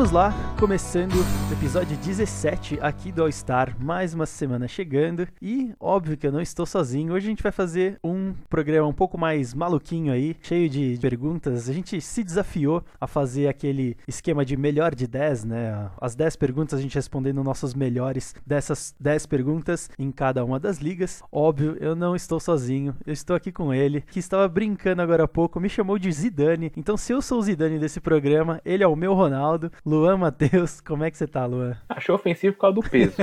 Vamos lá, começando o episódio 17 aqui do All Star, mais uma semana chegando e óbvio que eu não estou sozinho. Hoje a gente vai fazer um programa um pouco mais maluquinho aí, cheio de perguntas. A gente se desafiou a fazer aquele esquema de melhor de 10, né? As 10 perguntas a gente respondendo nossos melhores dessas 10 perguntas em cada uma das ligas. Óbvio, eu não estou sozinho, eu estou aqui com ele, que estava brincando agora há pouco, me chamou de Zidane. Então, se eu sou o Zidane desse programa, ele é o meu Ronaldo. Luan Matheus, como é que você tá, Luan? Achou ofensivo por causa do peso.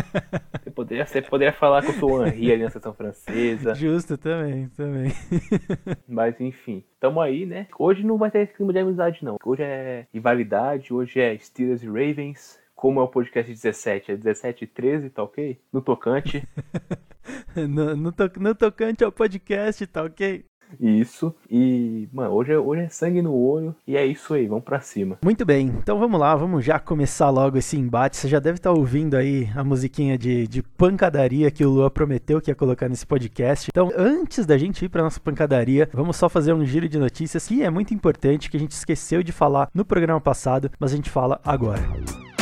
você, poderia, você poderia falar que eu sou o Henri ali na seleção francesa. Justo, também, também. Mas enfim, tamo aí, né? Hoje não vai ter esse clima de amizade, não. Hoje é rivalidade, hoje é Steelers e Ravens. Como é o podcast 17, é 17 e 13, tá ok? No tocante. no, no, to, no tocante ao podcast, tá ok? Isso. E, mano, hoje é, hoje é sangue no olho. E é isso aí, vamos pra cima. Muito bem, então vamos lá, vamos já começar logo esse embate. Você já deve estar ouvindo aí a musiquinha de, de pancadaria que o Lua prometeu que ia colocar nesse podcast. Então, antes da gente ir pra nossa pancadaria, vamos só fazer um giro de notícias que é muito importante, que a gente esqueceu de falar no programa passado, mas a gente fala agora. Bitches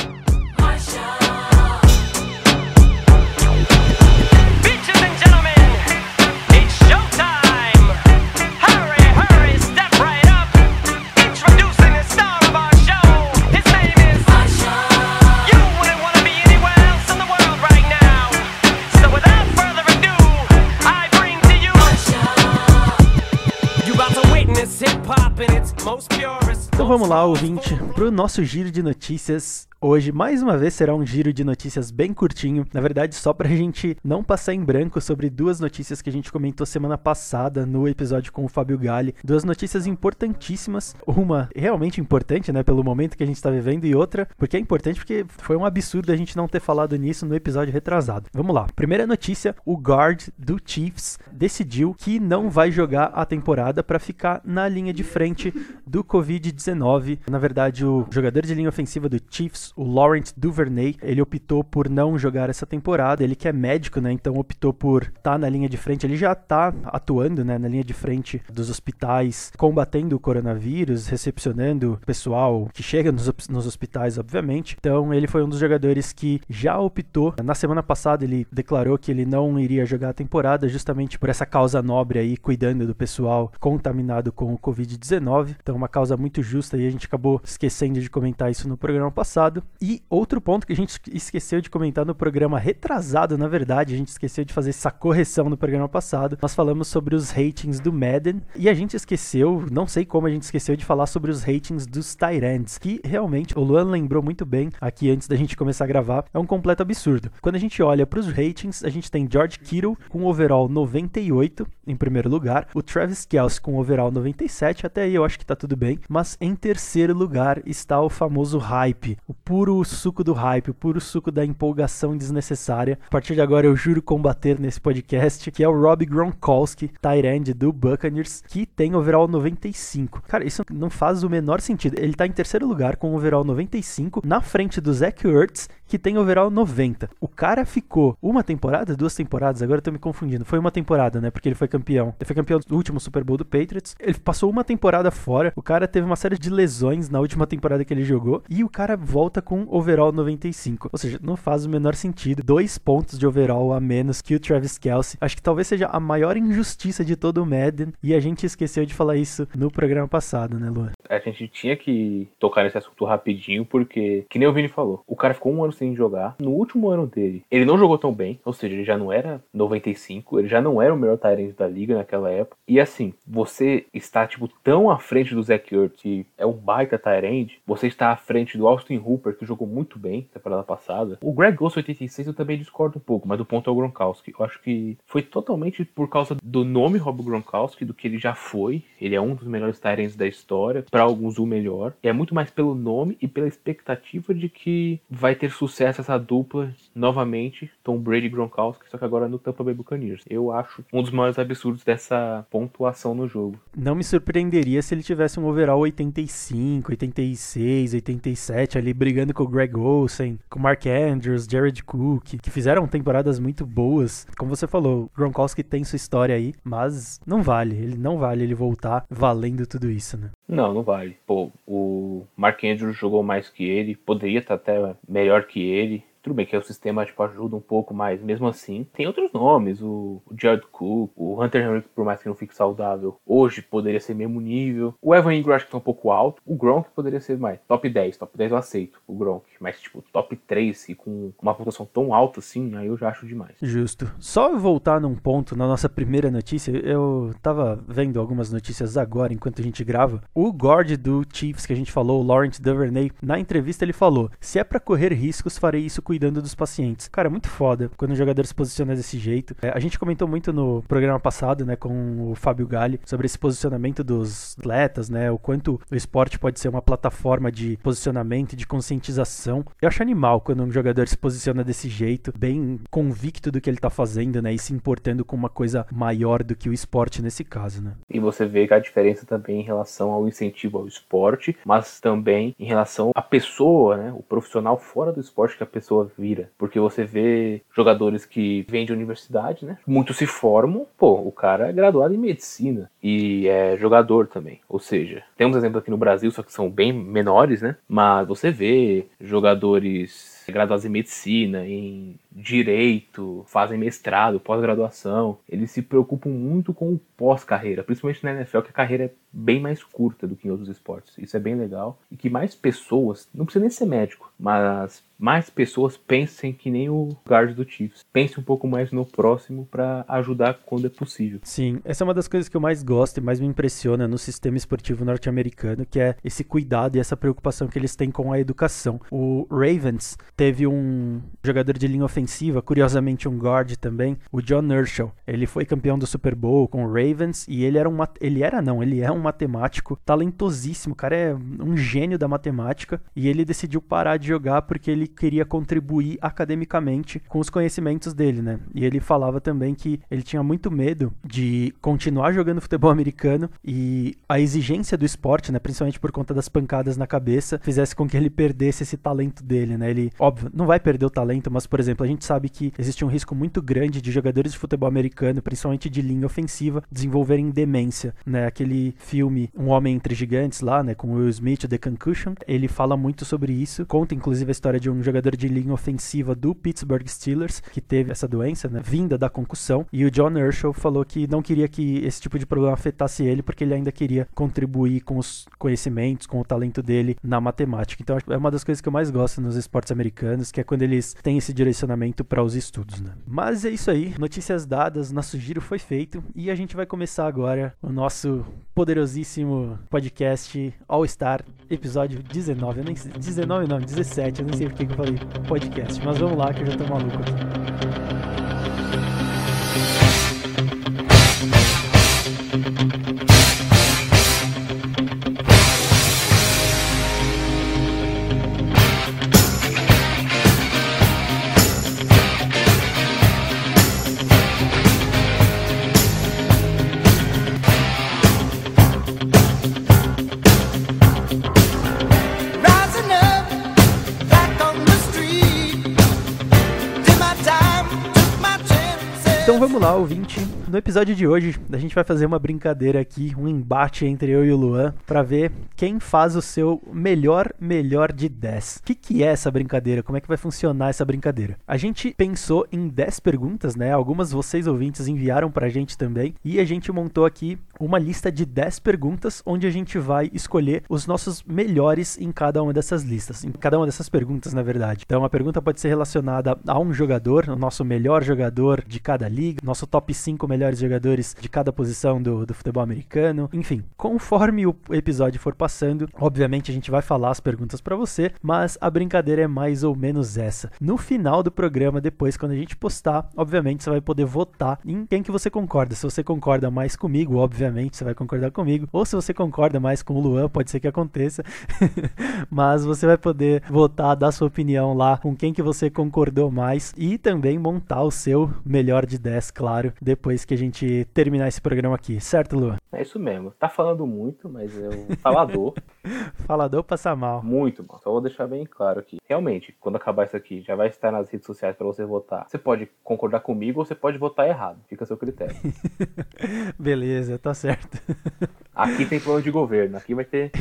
Então vamos lá, ouvinte, pro nosso giro de notícias. Hoje, mais uma vez, será um giro de notícias bem curtinho. Na verdade, só pra gente não passar em branco sobre duas notícias que a gente comentou semana passada no episódio com o Fábio Galli. Duas notícias importantíssimas. Uma realmente importante, né, pelo momento que a gente tá vivendo, e outra porque é importante porque foi um absurdo a gente não ter falado nisso no episódio retrasado. Vamos lá. Primeira notícia: o guard do Chiefs decidiu que não vai jogar a temporada para ficar na linha de frente do Covid-19. Na verdade, o jogador de linha ofensiva do Chiefs, o Laurent Duvernay, ele optou por não jogar essa temporada. Ele que é médico, né? Então optou por estar tá na linha de frente. Ele já está atuando, né, na linha de frente dos hospitais, combatendo o coronavírus, recepcionando o pessoal que chega nos, nos hospitais, obviamente. Então ele foi um dos jogadores que já optou. Na semana passada ele declarou que ele não iria jogar a temporada justamente por essa causa nobre aí, cuidando do pessoal contaminado com o Covid-19. Então uma causa muito justa e a gente acabou esquecendo de comentar isso no programa passado. E outro ponto que a gente esqueceu de comentar no programa retrasado, na verdade, a gente esqueceu de fazer essa correção no programa passado. Nós falamos sobre os ratings do Madden e a gente esqueceu, não sei como a gente esqueceu de falar sobre os ratings dos Tyrants, que realmente o Luan lembrou muito bem aqui antes da gente começar a gravar, é um completo absurdo. Quando a gente olha para os ratings, a gente tem George Kittle com overall 98 em primeiro lugar, o Travis Kelce com overall 97, até aí eu acho que tá tudo bem, mas em terceiro lugar está o famoso hype, o puro suco do hype, o puro suco da empolgação desnecessária. A partir de agora eu juro combater nesse podcast, que é o Rob Gronkowski, tight end do Buccaneers, que tem overall 95. Cara, isso não faz o menor sentido. Ele tá em terceiro lugar com overall 95, na frente do Zach Ertz, que tem overall 90. O cara ficou uma temporada, duas temporadas, agora eu tô me confundindo. Foi uma temporada, né? Porque ele foi campeão. Ele foi campeão do último Super Bowl do Patriots. Ele passou uma temporada fora. O cara teve uma série de lesões na última temporada que ele jogou. E o cara volta com overall 95. Ou seja, não faz o menor sentido. Dois pontos de overall a menos que o Travis Kelsey. Acho que talvez seja a maior injustiça de todo o Madden. E a gente esqueceu de falar isso no programa passado, né, Luan? A gente tinha que tocar nesse assunto rapidinho, porque, que nem o Vini falou, o cara ficou um ano sem jogar. No último ano dele, ele não jogou tão bem, ou seja, ele já não era 95, ele já não era o melhor Tyrant da liga naquela época. E assim, você está, tipo, tão à frente do Zach Ertz, que é um baita Tyrant, você está à frente do Austin Hooper, que jogou muito bem na temporada passada. O Greg Ghost 86 eu também discordo um pouco, mas do ponto é o Gronkowski. Eu acho que foi totalmente por causa do nome Rob Gronkowski, do que ele já foi. Ele é um dos melhores Tyrants da história, para alguns o melhor. E é muito mais pelo nome e pela expectativa de que vai ter sucesso essa dupla novamente, Tom Brady e Gronkowski, só que agora no Tampa Bay Buccaneers. Eu acho um dos maiores absurdos dessa pontuação no jogo. Não me surpreenderia se ele tivesse um overall 85, 86, 87 ali brigando brigando com o Greg Olsen, com o Mark Andrews, Jared Cook, que fizeram temporadas muito boas. Como você falou, Gronkowski tem sua história aí, mas não vale, ele não vale ele voltar valendo tudo isso, né? Não, não vale. Pô, o Mark Andrews jogou mais que ele, poderia estar até melhor que ele. Tudo bem que o sistema tipo, ajuda um pouco, mas mesmo assim. Tem outros nomes, o, Jared Cook, o Hunter Henry, por mais que não fique saudável, hoje poderia ser mesmo nível. O Evan Ingram acho que tá um pouco alto. O Gronk poderia ser mais. Top 10, top 10 eu aceito, o Gronk. Mas, tipo, top 3 e com uma pontuação tão alta assim, aí eu já acho demais. Justo. Só voltar num ponto na nossa primeira notícia, eu tava vendo algumas notícias agora enquanto a gente grava. O guard do Chiefs que a gente falou, o Lawrence Duvernay, na entrevista ele falou: "Se é pra correr riscos, farei isso cuidando dos pacientes". Cara, é muito foda quando o jogador se posiciona desse jeito. É, a gente comentou muito no programa passado, né, com o Fábio Galli sobre esse posicionamento dos atletas, né, o quanto o esporte pode ser uma plataforma de posicionamento de conscientização. Eu acho animal quando um jogador se posiciona desse jeito, bem convicto do que ele tá fazendo, né, e se importando com uma coisa maior do que o esporte nesse caso, né? E você vê que a diferença também em relação ao incentivo ao esporte, mas também em relação à pessoa, né? O profissional fora do esporte que a pessoa vira. Porque você vê jogadores que vêm de universidade, né? Muitos se formam, pô, o cara é graduado em medicina e é jogador também. Ou seja, temos exemplos aqui no Brasil, só que são bem menores, né? Mas você vê jogadores graduados em medicina, em direito, fazem mestrado, pós-graduação. Eles se preocupam muito com o pós-carreira, principalmente na NFL, que a carreira é bem mais curta do que em outros esportes. Isso é bem legal. E que mais pessoas, não precisa nem ser médico, mas mais pessoas pensem que nem o guard do Chiefs. Pense um pouco mais no próximo para ajudar quando é possível. Sim, essa é uma das coisas que eu mais gosto e mais me impressiona no sistema esportivo norte-americano, que é esse cuidado e essa preocupação que eles têm com a educação. O Ravens teve um jogador de linha ofensiva, curiosamente um guard também, o John Urschel. Ele foi campeão do Super Bowl com o Ravens e ele era um ele era não, ele é um matemático talentosíssimo, o cara é um gênio da matemática e ele decidiu parar de jogar porque ele queria contribuir academicamente com os conhecimentos dele, né? E ele falava também que ele tinha muito medo de continuar jogando futebol americano e a exigência do esporte, né, principalmente por conta das pancadas na cabeça, fizesse com que ele perdesse esse talento dele, né? Ele, óbvio, não vai perder o talento, mas por exemplo, a gente sabe que existe um risco muito grande de jogadores de futebol americano, principalmente de linha ofensiva, desenvolverem demência, né? Aquele filme Um Homem entre Gigantes lá, né, com Will Smith, The Concussion, ele fala muito sobre isso, conta inclusive a história de um jogador de linha ofensiva do Pittsburgh Steelers que teve essa doença, né, vinda da concussão, e o John Urschel falou que não queria que esse tipo de problema afetasse ele porque ele ainda queria contribuir com os conhecimentos, com o talento dele na matemática. Então é uma das coisas que eu mais gosto nos esportes americanos, que é quando eles têm esse direcionamento para os estudos, né? Mas é isso aí, notícias dadas, nosso giro foi feito e a gente vai começar agora o nosso poderosíssimo podcast All Star, episódio 19. Eu nem sei, 19 não, 17, eu nem sei porque que eu falei podcast, mas vamos lá que eu já tô maluco aqui. No episódio de hoje, a gente vai fazer uma brincadeira aqui, um embate entre eu e o Luan, pra ver quem faz o seu melhor melhor de 10. O que, que é essa brincadeira? Como é que vai funcionar essa brincadeira? A gente pensou em 10 perguntas, né? Algumas vocês ouvintes enviaram pra gente também, e a gente montou aqui uma lista de 10 perguntas, onde a gente vai escolher os nossos melhores em cada uma dessas listas, em cada uma dessas perguntas, na verdade. Então a pergunta pode ser relacionada a um jogador, o nosso melhor jogador de cada liga, nosso top 5 melhores jogadores de cada posição do, do futebol americano, enfim. Conforme o episódio for passando, obviamente a gente vai falar as perguntas pra você, mas a brincadeira é mais ou menos essa. No final do programa, depois, quando a gente postar, obviamente você vai poder votar em quem que você concorda. Se você concorda mais comigo, obviamente você vai concordar comigo, ou se você concorda mais com o Luan, pode ser que aconteça, mas você vai poder votar, dar sua opinião lá com quem que você concordou mais e também montar o seu melhor de 10, claro, depois que a gente terminar esse programa aqui, certo, Luan? É isso mesmo. Tá falando muito, mas é um falador. Falador passa mal. Muito mal. Só vou deixar bem claro aqui. Realmente, quando acabar isso aqui, já vai estar nas redes sociais pra você votar. Você pode concordar comigo ou você pode votar errado. Fica a seu critério. Beleza, tá certo. Aqui tem plano de governo. Aqui vai ter.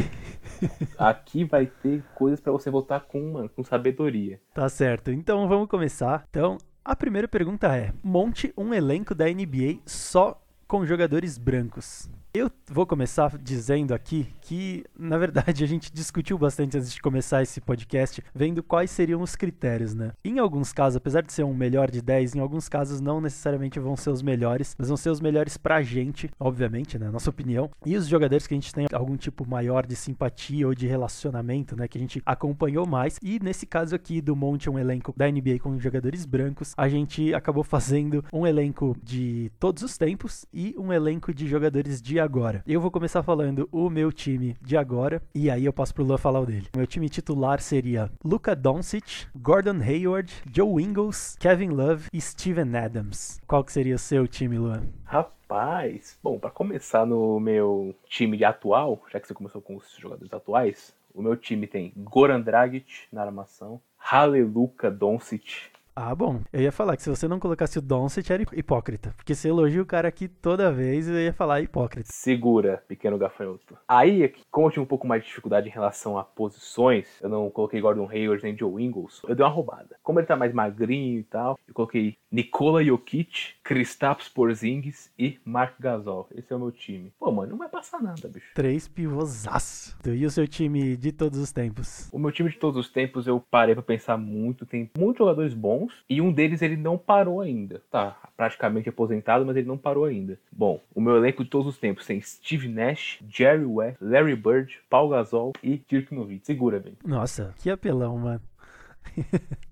Aqui vai ter coisas pra você votar com, mano, com sabedoria. Tá certo. Então vamos começar. Então, a primeira pergunta é: monte um elenco da NBA só com jogadores brancos. Eu vou começar dizendo aqui que, na verdade, a gente discutiu bastante antes de começar esse podcast, vendo quais seriam os critérios, né? Em alguns casos, apesar de ser um melhor de 10, em alguns casos não necessariamente vão ser os melhores, mas vão ser os melhores pra gente, obviamente, né? Nossa opinião. E os jogadores que a gente tem algum tipo maior de simpatia ou de relacionamento, né? Que a gente acompanhou mais. E nesse caso aqui do Monte, um elenco da NBA com jogadores brancos, a gente acabou fazendo um elenco de todos os tempos e um elenco de jogadores de agora. Eu vou começar falando o meu time de agora e aí eu passo pro Luan falar o dele. Meu time titular seria Luka Doncic, Gordon Hayward, Joe Ingles, Kevin Love e Steven Adams. Qual que seria o seu time, Luan? Rapaz, bom, pra começar no meu time atual, já que você começou com os jogadores atuais, o meu time tem Goran Dragic na armação, Haleluka Doncic, Ah, bom. Eu ia falar que se você não colocasse o Doncic era hipócrita, porque você elogia o cara aqui toda vez eu ia falar hipócrita. segura, pequeno gafanhoto. Aí, aqui, como eu tive um pouco mais de dificuldade em relação a posições, eu não coloquei Gordon Hayward nem Joe Ingles, eu dei uma roubada. Como ele tá mais magrinho e tal, eu coloquei Nikola Jokic, Kristaps Porzingis e Mark Gasol. Esse é o meu time. Pô, mano, não vai passar nada, bicho. Três pivôzaço. E o seu time de todos os tempos? O meu time de todos os tempos eu parei pra pensar muito, tem muitos jogadores bons e um deles ele não parou ainda. Tá, praticamente aposentado, mas ele não parou ainda. Bom, o meu elenco de todos os tempos tem Steve Nash, Jerry West, Larry Bird, Paul Gasol e Dirk Nowitzki. Segura, bem. Nossa, que apelão, mano.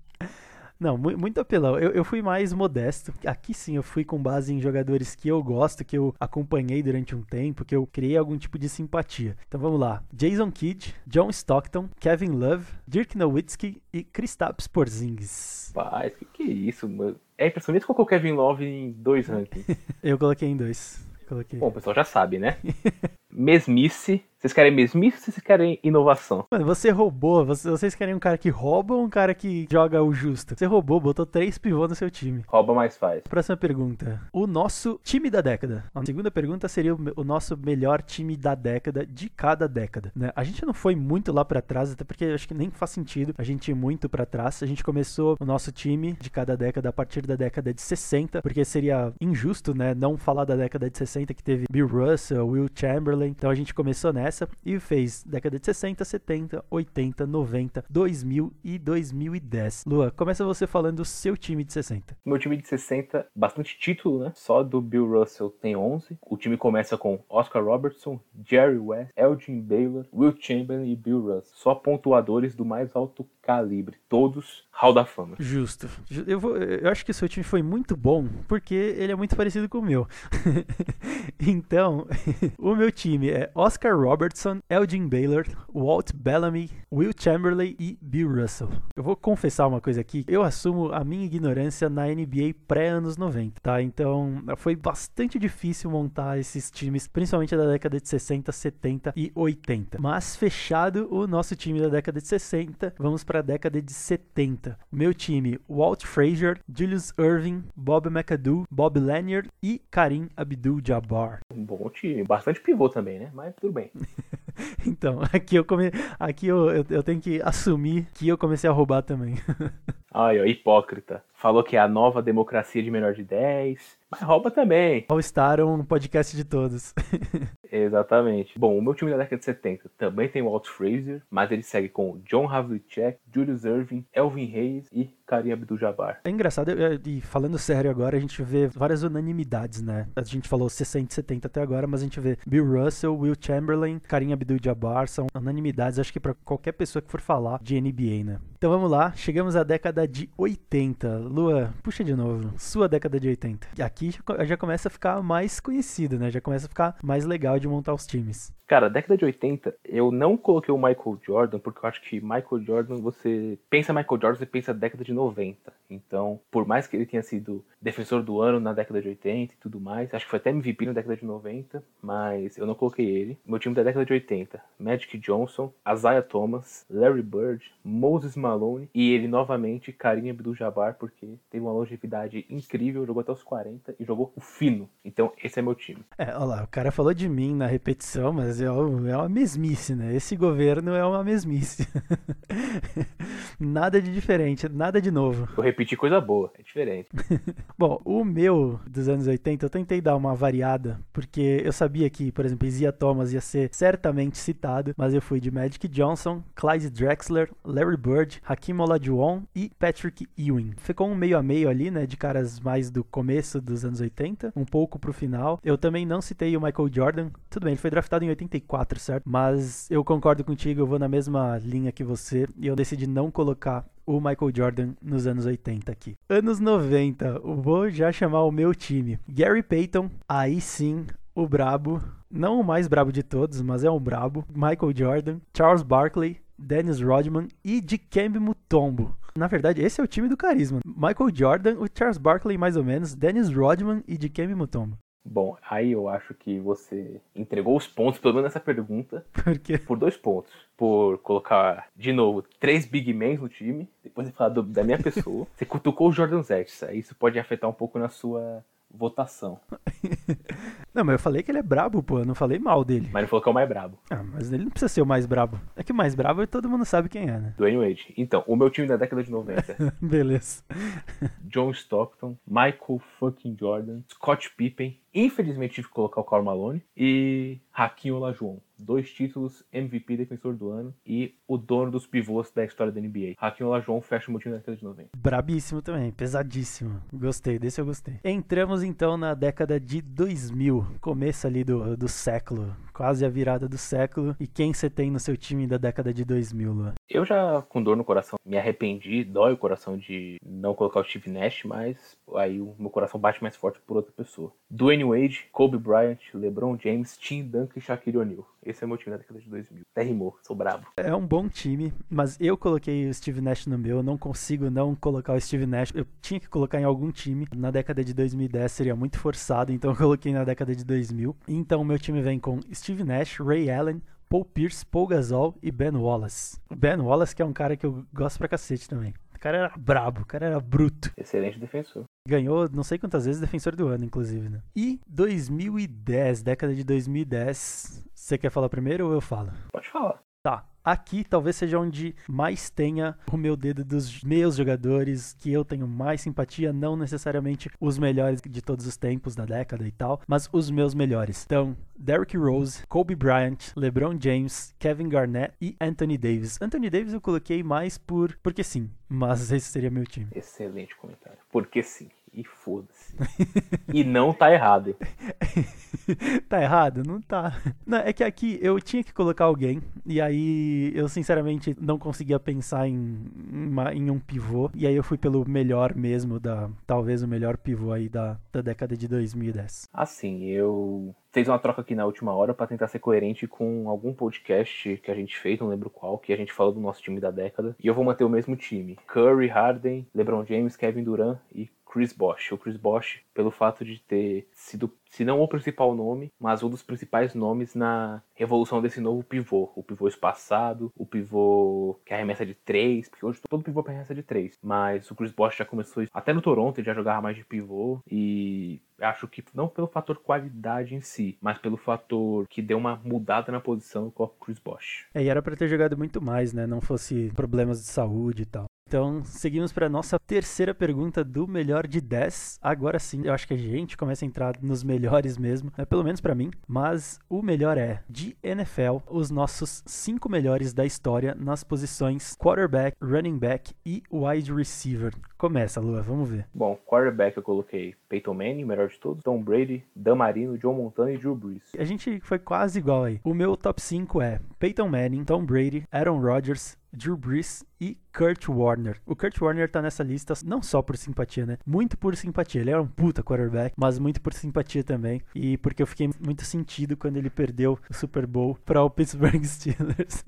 Não, mu- muito apelão. Eu, eu fui mais modesto. Aqui sim, eu fui com base em jogadores que eu gosto, que eu acompanhei durante um tempo, que eu criei algum tipo de simpatia. Então vamos lá: Jason Kidd, John Stockton, Kevin Love, Dirk Nowitzki e Kristaps Porzingis. Paz, que que é isso, mano? É impressionante colocou o Kevin Love em dois rankings. Eu coloquei em dois. Coloquei. Bom, o pessoal já sabe, né? Mesmice. Vocês querem mesmice ou vocês querem inovação? Mano, você roubou. Você- vocês querem um cara que rouba ou um cara que joga o justo? Você roubou, botou três pivôs no seu time. Rouba mais faz. Próxima pergunta. O nosso time da década. A segunda pergunta seria o, nosso melhor time da década, de cada década. né? A gente não foi muito lá pra trás, até porque acho que nem faz sentido a gente ir muito pra trás. A gente começou o nosso time de cada década a partir da década de 60, porque seria injusto, né, não falar da década de 60 que teve Bill Russell, Will Chamberlain. Então a gente começou nessa e fez década de 60, 70, 80, 90, 2000 e 2010. Lua, começa você falando do seu time de 60. Meu time de 60, bastante título, né? Só do Bill Russell tem 11. O time começa com Oscar Robertson, Jerry West, Elgin Baylor, Will Chamberlain e Bill Russell. Só pontuadores do mais alto calibre. Todos Hall da Fama. Justo. Ju- Eu, vou, eu acho que o seu time foi muito bom, porque ele é muito parecido com o meu. então, o meu time é Oscar Robertson, Elgin Baylor, Walt Bellamy, Will Chamberlain e Bill Russell. Eu vou confessar uma coisa aqui. Eu assumo a minha ignorância na NBA pré-anos 90, tá? Então, foi bastante difícil montar esses times, principalmente da década de 60, 70 e 80. Mas fechado o nosso time da década de 60, vamos para a década de 70. O meu time, Walt Frazier, Julius Irving, Bob McAdoo, Bob Lanier e Karim Abdul-Jabbar. Um bom time. Bastante pivô também, né? Mas tudo bem. Então, aqui eu come... aqui eu, eu, eu tenho que assumir que eu comecei a roubar também. Ai, ó, hipócrita. Falou que é a nova democracia de menor de 10. Mas rouba também. All Star um podcast de todos. Exatamente. Bom, o meu time da década de 70 também tem o Walt Frazier, mas ele segue com John Havlicek, Julius Irving, Elvin Hayes e Karim Abdul-Jabbar. É engraçado, e falando sério agora, a gente vê várias unanimidades, né? A gente falou 60 e 70 até agora, mas a gente vê Bill Russell, Will Chamberlain, Karim Abdul-Jabbar, são unanimidades, acho que pra qualquer pessoa que for falar de NBA, né? Então vamos lá, chegamos à década de 80. Lua, puxa de novo, sua década de 80. E aqui já começa a ficar mais conhecido, né? Já começa a ficar mais legal de montar os times. Cara, década de 80, eu não coloquei o Michael Jordan, porque eu acho que Michael Jordan, você pensa Michael Jordan, você pensa década de 90. Então, por mais que ele tenha sido defensor do ano na década de 80 e tudo mais, acho que foi até MVP na década de 90, mas eu não coloquei ele. Meu time da década de 80, Magic Johnson, Isaiah Thomas, Larry Bird, Moses Malone e ele novamente, Karim Abdul-Jabbar, porque teve uma longevidade incrível, jogou até os 40 e jogou o fino. Então, esse é meu time. É, olha lá, o cara falou de mim na repetição, mas é, é uma mesmice, né? Esse governo é uma mesmice. nada de diferente, nada de novo. Eu repeti coisa boa, é diferente. Bom, o meu dos anos 80, eu tentei dar uma variada, porque eu sabia que, por exemplo, Isaiah Thomas ia ser certamente citado, mas eu fui de Magic Johnson, Clyde Drexler, Larry Bird, Hakim Olajuwon e Patrick Ewing. Ficou um meio a meio ali, né, de caras mais do começo dos anos 80, um pouco pro final. Eu também não citei o Michael Jordan. Tudo bem, ele foi draftado em 84, certo? Mas eu concordo contigo, eu vou na mesma linha que você e eu decidi não colocar o Michael Jordan nos anos 80 aqui. Anos 90, eu vou já chamar o meu time. Gary Payton, aí sim, o brabo. Não o mais brabo de todos, mas é um brabo. Michael Jordan, Charles Barkley, Dennis Rodman e Dikembe Mutombo. Na verdade, esse é o time do carisma. Michael Jordan, o Charles Barkley mais ou menos, Dennis Rodman e Dikembe Mutombo. Bom, aí eu acho que você entregou os pontos, pelo menos nessa pergunta, Porque por dois pontos. Por colocar, de novo, três big men no time, depois de falar do- da minha pessoa. Você cutucou o Jordan Zets, aí isso pode afetar um pouco na sua votação. Não, mas eu falei que ele é brabo, pô. Eu não falei mal dele. Mas não falou que é o mais brabo. Ah, mas ele não precisa ser o mais brabo. É que o mais brabo todo mundo sabe quem é, né? Dwayne Wade. Então, o meu time da década de 90. Beleza. John Stockton, Michael fucking Jordan, Scott Pippen, infelizmente tive que colocar o Karl Malone e Hakim Olajuwon. Dois títulos, MVP defensor do ano e o dono dos pivôs da história da NBA. Hakim Olajuwon fecha o time da década de 90. Brabíssimo também, pesadíssimo. Gostei, desse eu gostei. Entramos então na década de 2000, começo ali do, do século, quase a virada do século. E quem você tem no seu time da década de 2000, Lua? Eu já, com dor no coração, me arrependi, dói o coração de não colocar o Steve Nash, mas aí o meu coração bate mais forte por outra pessoa. Dwayne Wade, Kobe Bryant, LeBron James, Tim Duncan e Shaquille O'Neal. Esse é meu time da década de 2000. Até rimou, sou brabo. É um bom time, mas eu coloquei o Steve Nash no meu, eu não consigo não colocar o Steve Nash. Eu tinha que colocar em algum time. Na década de 2010 seria muito forçado, então eu coloquei na década de 2000. Então o meu time vem com Steve Nash, Ray Allen, Paul Pierce, Paul Gasol e Ben Wallace. Ben Wallace que é um cara que eu gosto pra cacete também. O cara era brabo, o cara era bruto. Excelente defensor. Ganhou não sei quantas vezes defensor do ano, inclusive, né? E 2010, década de 2010. Você quer falar primeiro ou eu falo? Pode falar. Tá. Aqui talvez seja onde mais tenha o meu dedo dos meus jogadores, que eu tenho mais simpatia, não necessariamente os melhores de todos os tempos da década e tal, mas os meus melhores. Então, Derrick Rose, Kobe Bryant, LeBron James, Kevin Garnett e Anthony Davis. Anthony Davis eu coloquei mais por porque sim, mas esse seria meu time. Excelente comentário. Porque sim. E foda-se. e não tá errado. tá errado? Não tá. Não, é que aqui eu tinha que colocar alguém, e aí eu sinceramente não conseguia pensar em, uma- em um pivô, e aí eu fui pelo melhor mesmo, da talvez o melhor pivô aí da, da década de 2010. Assim, eu fiz uma troca aqui na última hora pra tentar ser coerente com algum podcast que a gente fez, não lembro qual, que a gente falou do nosso time da década. E eu vou manter o mesmo time: Curry, Harden, LeBron James, Kevin Durant e Chris Bosh. O Chris Bosh, pelo fato de ter sido, se não o principal nome, mas um dos principais nomes na revolução desse novo pivô. O pivô espaçado, o pivô que arremessa de três, porque hoje todo pivô arremessa de três. Mas o Chris Bosh já começou. Até no Toronto ele já jogava mais de pivô. E acho que não pelo fator qualidade em si, mas pelo fator que deu uma mudada na posição com o Chris Bosh. É, e era pra ter jogado muito mais, né? Não fosse problemas de saúde e tal. Então, seguimos para nossa terceira pergunta do melhor de 10. Agora sim, eu acho que a gente começa a entrar nos melhores mesmo, né? pelo menos para mim. Mas o melhor é de NFL, os nossos cinco melhores da história nas posições quarterback, running back e wide receiver. Começa, Lua, vamos ver. Bom, quarterback eu coloquei Peyton Manning, melhor de todos, Tom Brady, Dan Marino, John Montana e Drew Brees. A gente foi quase igual aí. O meu top 5 é Peyton Manning, Tom Brady, Aaron Rodgers, Drew Brees e Kurt Warner. O Kurt Warner tá nessa lista não só por simpatia, né? Muito por simpatia. Ele era um puta quarterback, mas muito por simpatia também. E porque eu fiquei muito sentido quando ele perdeu o Super Bowl para o Pittsburgh Steelers.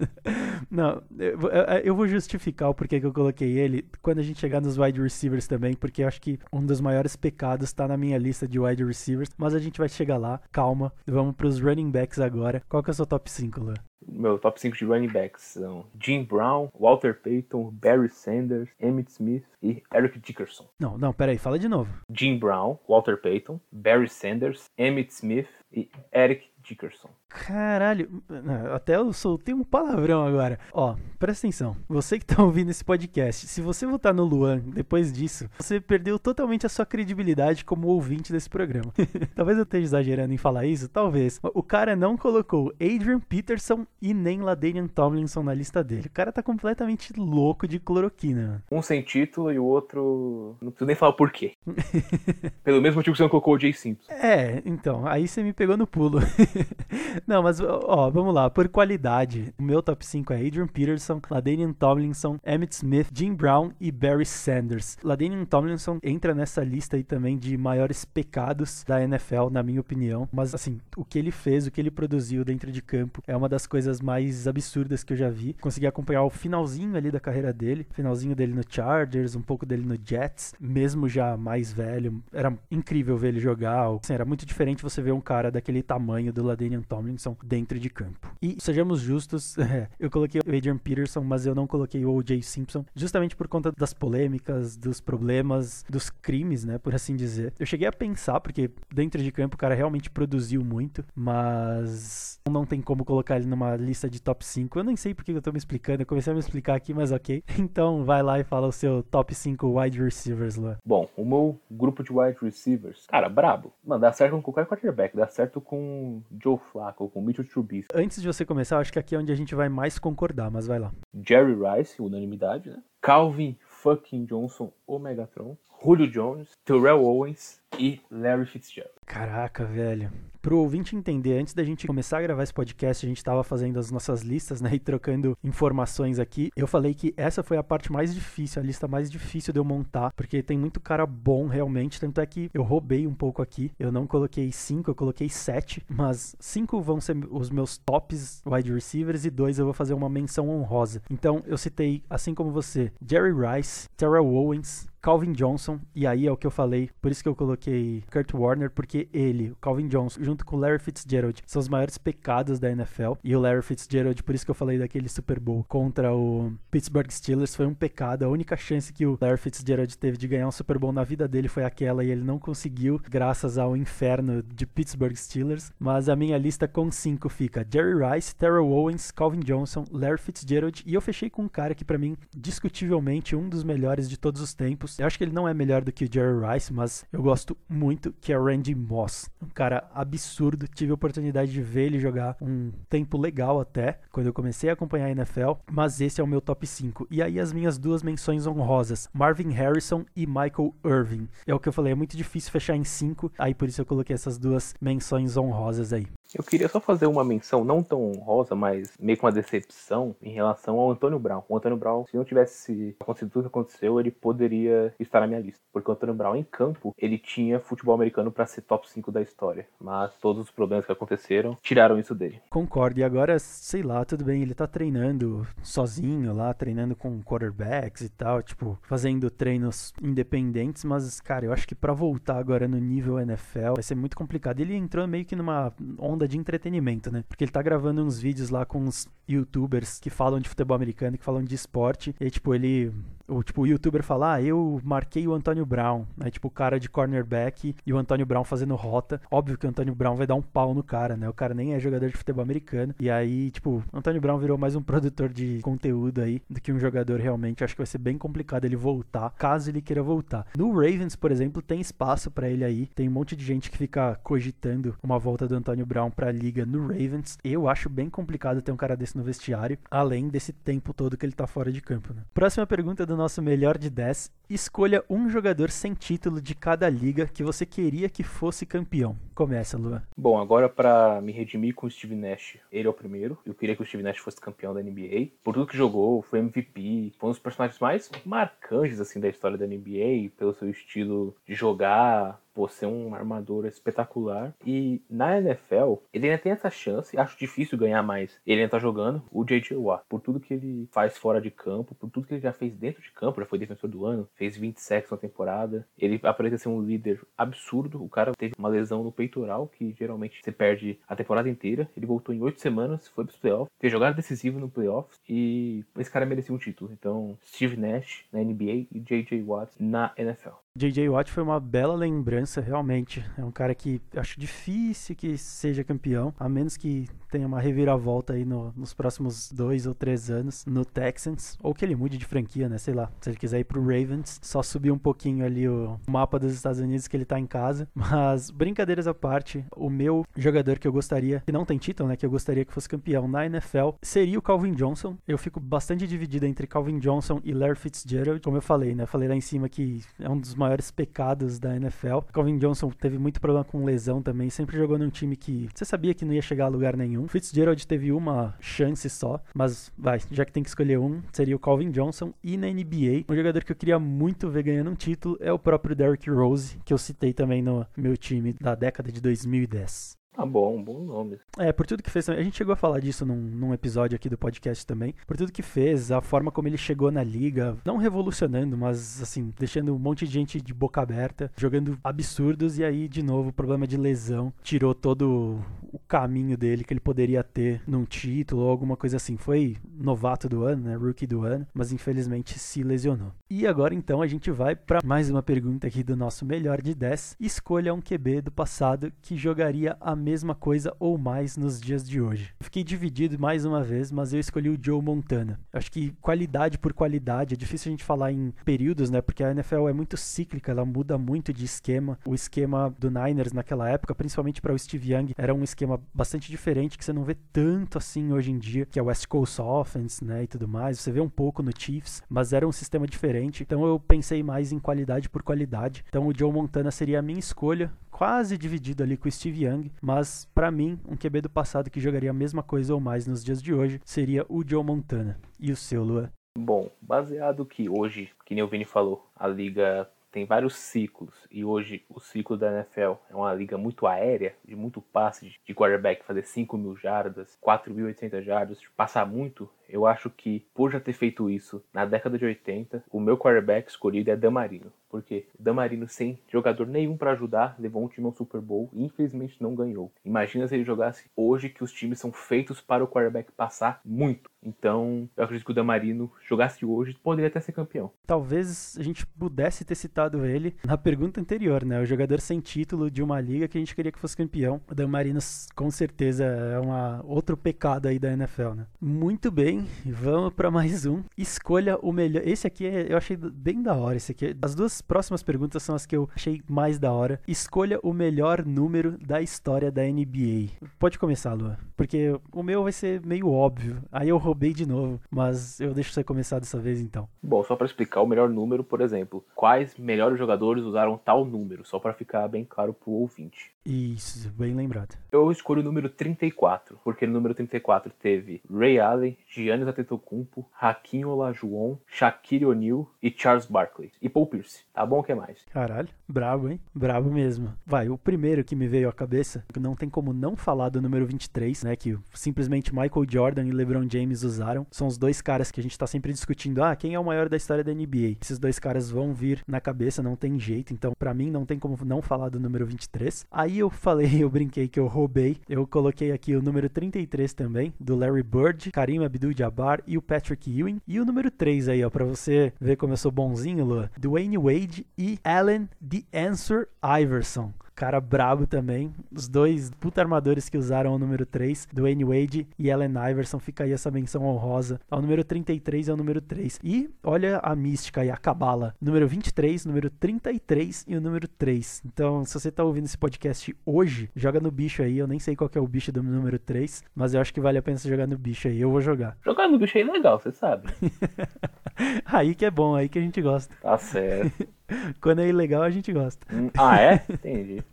não, eu- eu vou justificar o porquê que eu coloquei ele quando a gente chegar nos wide receivers também, porque eu acho que um dos maiores pecados tá na minha lista de wide receivers, mas a gente vai chegar lá. Calma. Vamos pros running backs agora. Qual que é o seu top 5, Luan? Meu top 5 de running backs são Jim Brown, Walter Payton, Barry Sanders, Emmitt Smith e Eric Dickerson. Não, não, peraí, fala de novo. Jim Brown, Walter Payton, Barry Sanders, Emmitt Smith e Eric Dickerson. Caralho, não, até eu soltei um palavrão agora. Ó, presta atenção. Você que tá ouvindo esse podcast, se você votar no Luan depois disso, você perdeu totalmente a sua credibilidade como ouvinte desse programa. talvez eu esteja exagerando em falar isso, talvez. O cara não colocou Adrian Peterson e nem Ladanian Tomlinson na lista dele. O cara tá completamente louco de cloroquina. Um sem título e o outro. Não preciso nem falar por quê. Pelo mesmo motivo que você não colocou o Jay Simpson. É, então, aí você me pegou no pulo. Não, mas, ó, vamos lá, por qualidade, o meu top 5 é Adrian Peterson, Ladanian Tomlinson, Emmett Smith, Jim Brown e Barry Sanders. Ladanian Tomlinson entra nessa lista aí também de maiores pecados da NFL, na minha opinião, mas assim, o que ele fez, o que ele produziu dentro de campo é uma das coisas mais absurdas que eu já vi. Consegui acompanhar o finalzinho ali da carreira dele, finalzinho dele no Chargers, um pouco dele no Jets, mesmo já mais velho, era incrível ver ele jogar. Assim, era muito diferente você ver um cara daquele tamanho do Ladanian Tomlinson dentro de campo. E sejamos justos, é, eu coloquei o Adrian Peterson, mas eu não coloquei o O.J. Simpson, justamente por conta das polêmicas, dos problemas, dos crimes, né, por assim dizer. Eu cheguei a pensar, porque dentro de campo o cara realmente produziu muito, mas não tem como colocar ele numa lista de top 5. Eu nem sei porque eu tô me explicando, eu comecei a me explicar aqui, mas ok. Então vai lá e fala o seu top 5 wide receivers lá. Bom, o meu grupo de wide receivers, cara, brabo. Mano, dá certo com qualquer quarterback. Dá certo com Joe Flacco, com Mitchell Trubisky, Antes de você começar, acho que aqui é onde a gente vai mais concordar, mas vai lá. Jerry Rice, unanimidade, né? Calvin fucking Johnson, o Megatron, Julio Jones, Terrell Owens e Larry Fitzgerald. Caraca, velho. Pro ouvinte entender, antes da gente começar a gravar esse podcast, a gente tava fazendo as nossas listas, né? E trocando informações aqui. Eu falei que essa foi a parte mais difícil, a lista mais difícil de eu montar, porque tem muito cara bom realmente. Tanto é que eu roubei um pouco aqui. Eu não coloquei cinco, eu coloquei sete. Mas cinco vão ser os meus tops wide receivers e dois eu vou fazer uma menção honrosa. Então eu citei, assim como você, Jerry Rice, Terrell Owens, Calvin Johnson, e aí é o que eu falei, por isso que eu coloquei Kurt Warner, porque ele, o Calvin Johnson, junto com o Larry Fitzgerald, são os maiores pecados da NFL. E o Larry Fitzgerald, por isso que eu falei daquele Super Bowl contra o Pittsburgh Steelers, foi um pecado. A única chance que o Larry Fitzgerald teve de ganhar um Super Bowl na vida dele foi aquela, e ele não conseguiu, graças ao inferno de Pittsburgh Steelers. Mas a minha lista com cinco fica Jerry Rice, Terrell Owens, Calvin Johnson, Larry Fitzgerald, e eu fechei com um cara que, pra mim, discutivelmente, um dos melhores de todos os tempos. Eu acho que ele não é melhor do que o Jerry Rice, mas eu gosto muito, que é Randy Moss. Um cara absurdo. Tive a oportunidade de ver ele jogar um tempo legal até, quando eu comecei a acompanhar a NFL, mas esse é o meu top 5. E aí as minhas duas menções honrosas, Marvin Harrison e Michael Irving. É o que eu falei, é muito difícil fechar em 5, aí por isso eu coloquei essas duas menções honrosas aí. Eu queria só fazer uma menção, não tão honrosa, mas meio com uma decepção em relação ao Antônio Brown. O Antônio Brown, se não tivesse acontecido tudo que aconteceu, ele poderia estar na minha lista. Porque o Antônio Brown, em campo, ele tinha futebol americano para ser top 5 da história. Mas todos os problemas que aconteceram tiraram isso dele. Concordo. E agora, sei lá, tudo bem, ele tá treinando sozinho lá, treinando com quarterbacks e tal, tipo, fazendo treinos independentes, mas, cara, eu acho que pra voltar agora no nível NFL vai ser muito complicado. Ele entrou meio que numa onda de entretenimento, né? Porque ele tá gravando uns vídeos lá com uns youtubers que falam de futebol americano, que falam de esporte, e tipo, ele o tipo o youtuber fala, ah, eu marquei o Antônio Brown, aí tipo o cara de cornerback e o Antônio Brown fazendo rota. Óbvio que o Antônio Brown vai dar um pau no cara, né? O cara nem é jogador de futebol americano. E aí, tipo, o Antônio Brown virou mais um produtor de conteúdo aí do que um jogador realmente. Acho que vai ser bem complicado ele voltar, caso ele queira voltar. No Ravens, por exemplo, tem espaço pra ele aí. Tem um monte de gente que fica cogitando uma volta do Antônio Brown pra liga no Ravens. Eu acho bem complicado ter um cara desse no vestiário, além desse tempo todo que ele tá fora de campo, né? Próxima pergunta do nosso melhor de 10, escolha um jogador sem título de cada liga que você queria que fosse campeão. Começa, Luan. Bom, agora pra me redimir com o Steve Nash, ele é o primeiro. Eu queria que o Steve Nash fosse campeão da NBA. Por tudo que jogou, foi MVP, foi um dos personagens mais marcantes assim da história da NBA, pelo seu estilo de jogar, por ser um armador espetacular. E na NFL, ele ainda tem essa chance, acho difícil ganhar mais. Ele ainda tá jogando o J.J. Watt, por tudo que ele faz fora de campo, por tudo que ele já fez dentro de campo, já foi defensor do ano, fez 20 sacks na temporada. Ele aparenta ser um líder absurdo. O cara teve uma lesão no peitoral, que geralmente você perde a temporada inteira. Ele voltou em 8 semanas, foi pros playoffs, fez jogada decisiva no playoffs e esse cara merecia um título. Então, Steve Nash na NBA e J.J. Watt na NFL. J.J. Watt foi uma bela lembrança, realmente. É um cara que acho difícil que seja campeão, a menos que tenha uma reviravolta aí no- nos próximos dois ou três anos no Texans, ou que ele mude de franquia, né? Sei lá. Se ele quiser ir pro Ravens, só subir um pouquinho ali o mapa dos Estados Unidos que ele tá em casa. Mas, brincadeiras à parte, o meu jogador que eu gostaria, que não tem título, né? Que eu gostaria que fosse campeão na NFL, seria o Calvin Johnson. Eu fico bastante dividido entre Calvin Johnson e Larry Fitzgerald. Como eu falei, né? Falei lá em cima que é um dos maiores pecados da NFL. Calvin Johnson teve muito problema com lesão também, sempre jogou num time que você sabia que não ia chegar a lugar nenhum. Fitzgerald teve uma chance só, mas vai, já que tem que escolher um, seria o Calvin Johnson. E na NBA, um jogador que eu queria muito ver ganhando um título é o próprio Derrick Rose, que eu citei também no meu time da década de 2010. Tá bom, bom nome. É, por tudo que fez. A gente chegou a falar disso num, num episódio aqui do podcast também. Por tudo que fez, a forma como ele chegou na liga, não revolucionando, mas assim, deixando um monte de gente de boca aberta, jogando absurdos, e aí, de novo, problema de lesão. Tirou todo o caminho dele que ele poderia ter num título ou alguma coisa assim. Foi novato do ano, né? Rookie do ano, mas infelizmente se lesionou. E agora então a gente vai para mais uma pergunta aqui do nosso melhor de 10. Escolha um QB do passado que jogaria a mesma coisa ou mais nos dias de hoje. Fiquei dividido mais uma vez, mas eu escolhi o Joe Montana. Acho que qualidade por qualidade, é difícil a gente falar em períodos, né? Porque a NFL é muito cíclica, ela muda muito de esquema. O esquema do Niners naquela época, principalmente para o Steve Young, era um esquema bastante diferente que você não vê tanto assim hoje em dia, que é o West Coast Offense, né, e tudo mais. Você vê um pouco no Chiefs, mas era um sistema diferente. Então eu pensei mais em qualidade por qualidade. Então o Joe Montana seria a minha escolha, quase dividido ali com o Steve Young, mas para mim, um QB do passado que jogaria a mesma coisa ou mais nos dias de hoje seria o Joe Montana. E o seu, Lua? Bom, baseado que hoje, que nem o Vini falou, a liga tem vários ciclos e hoje o ciclo da NFL é uma liga muito aérea, de muito passe, de- quarterback fazer 5 mil jardas, 4.800 jardas, passar muito. Eu acho que, por já ter feito isso na década de 80, o meu quarterback escolhido é Damarino. Porque Damarino, sem jogador nenhum para ajudar, levou um time ao Super Bowl e infelizmente não ganhou. Imagina se ele jogasse hoje, que os times são feitos para o quarterback passar muito. Então, eu acredito que o Damarino jogasse hoje, poderia até ser campeão. Talvez a gente pudesse ter citado ele na pergunta anterior, né? O jogador sem título de uma liga que a gente queria que fosse campeão. O Dan Marino, com certeza, é uma, outro pecado aí da NFL, né? Muito bem, vamos para mais um. Escolha o melhor. Esse aqui é- eu achei bem da hora. Esse aqui. As duas próximas perguntas são as que eu achei mais da hora. Escolha o melhor número da história da NBA. Pode começar, Lua. Porque o meu vai ser meio óbvio. Aí eu roubei de novo. Mas eu deixo você começar dessa vez então. Bom, só para explicar o melhor número, por exemplo, quais melhores jogadores usaram tal número, só para ficar bem claro pro ouvinte. Isso, bem lembrado. Eu escolho o número 34, porque no número 34 teve Ray Allen, Giannis Antetokounmpo, Hakim Olajuwon, Shaquille O'Neal e Charles Barkley. E Paul Pierce. Tá bom, o que mais? Caralho, brabo, hein? Brabo mesmo. Vai, o primeiro que me veio à cabeça, que não tem como não falar do número 23, né? Que simplesmente Michael Jordan e LeBron James usaram. São os dois caras que a gente tá sempre discutindo. Ah, quem é o maior da história da NBA? Esses dois caras vão vir na cabeça, não tem jeito. Então, pra mim, não tem como não falar do número 23. Aí eu falei, eu brinquei que eu roubei. Eu coloquei aqui o número 33 também, do Larry Bird, Karim Abdul-Jabbar e o Patrick Ewing. E o número 3 aí, ó, pra você ver como eu sou bonzinho, Lua. Dwayne Wade e Allen The Answer Iverson. Cara brabo também. Os dois puta armadores que usaram o número 3, Dwayne Wade e Allen Iverson. Fica aí essa menção honrosa. Ao número 33 é o número 3. E olha a mística e a cabala. Número 23, número 33 e o número 3. Então, se você tá ouvindo esse podcast hoje, joga no bicho aí. Eu nem sei qual que é o bicho do número 3, mas eu acho que vale a pena você jogar no bicho aí. Eu vou jogar. Jogar no bicho aí é legal, você sabe. Aí que é bom, aí que a gente gosta. Tá certo. Quando é ilegal, a gente gosta. Hum, ah, é? Entendi.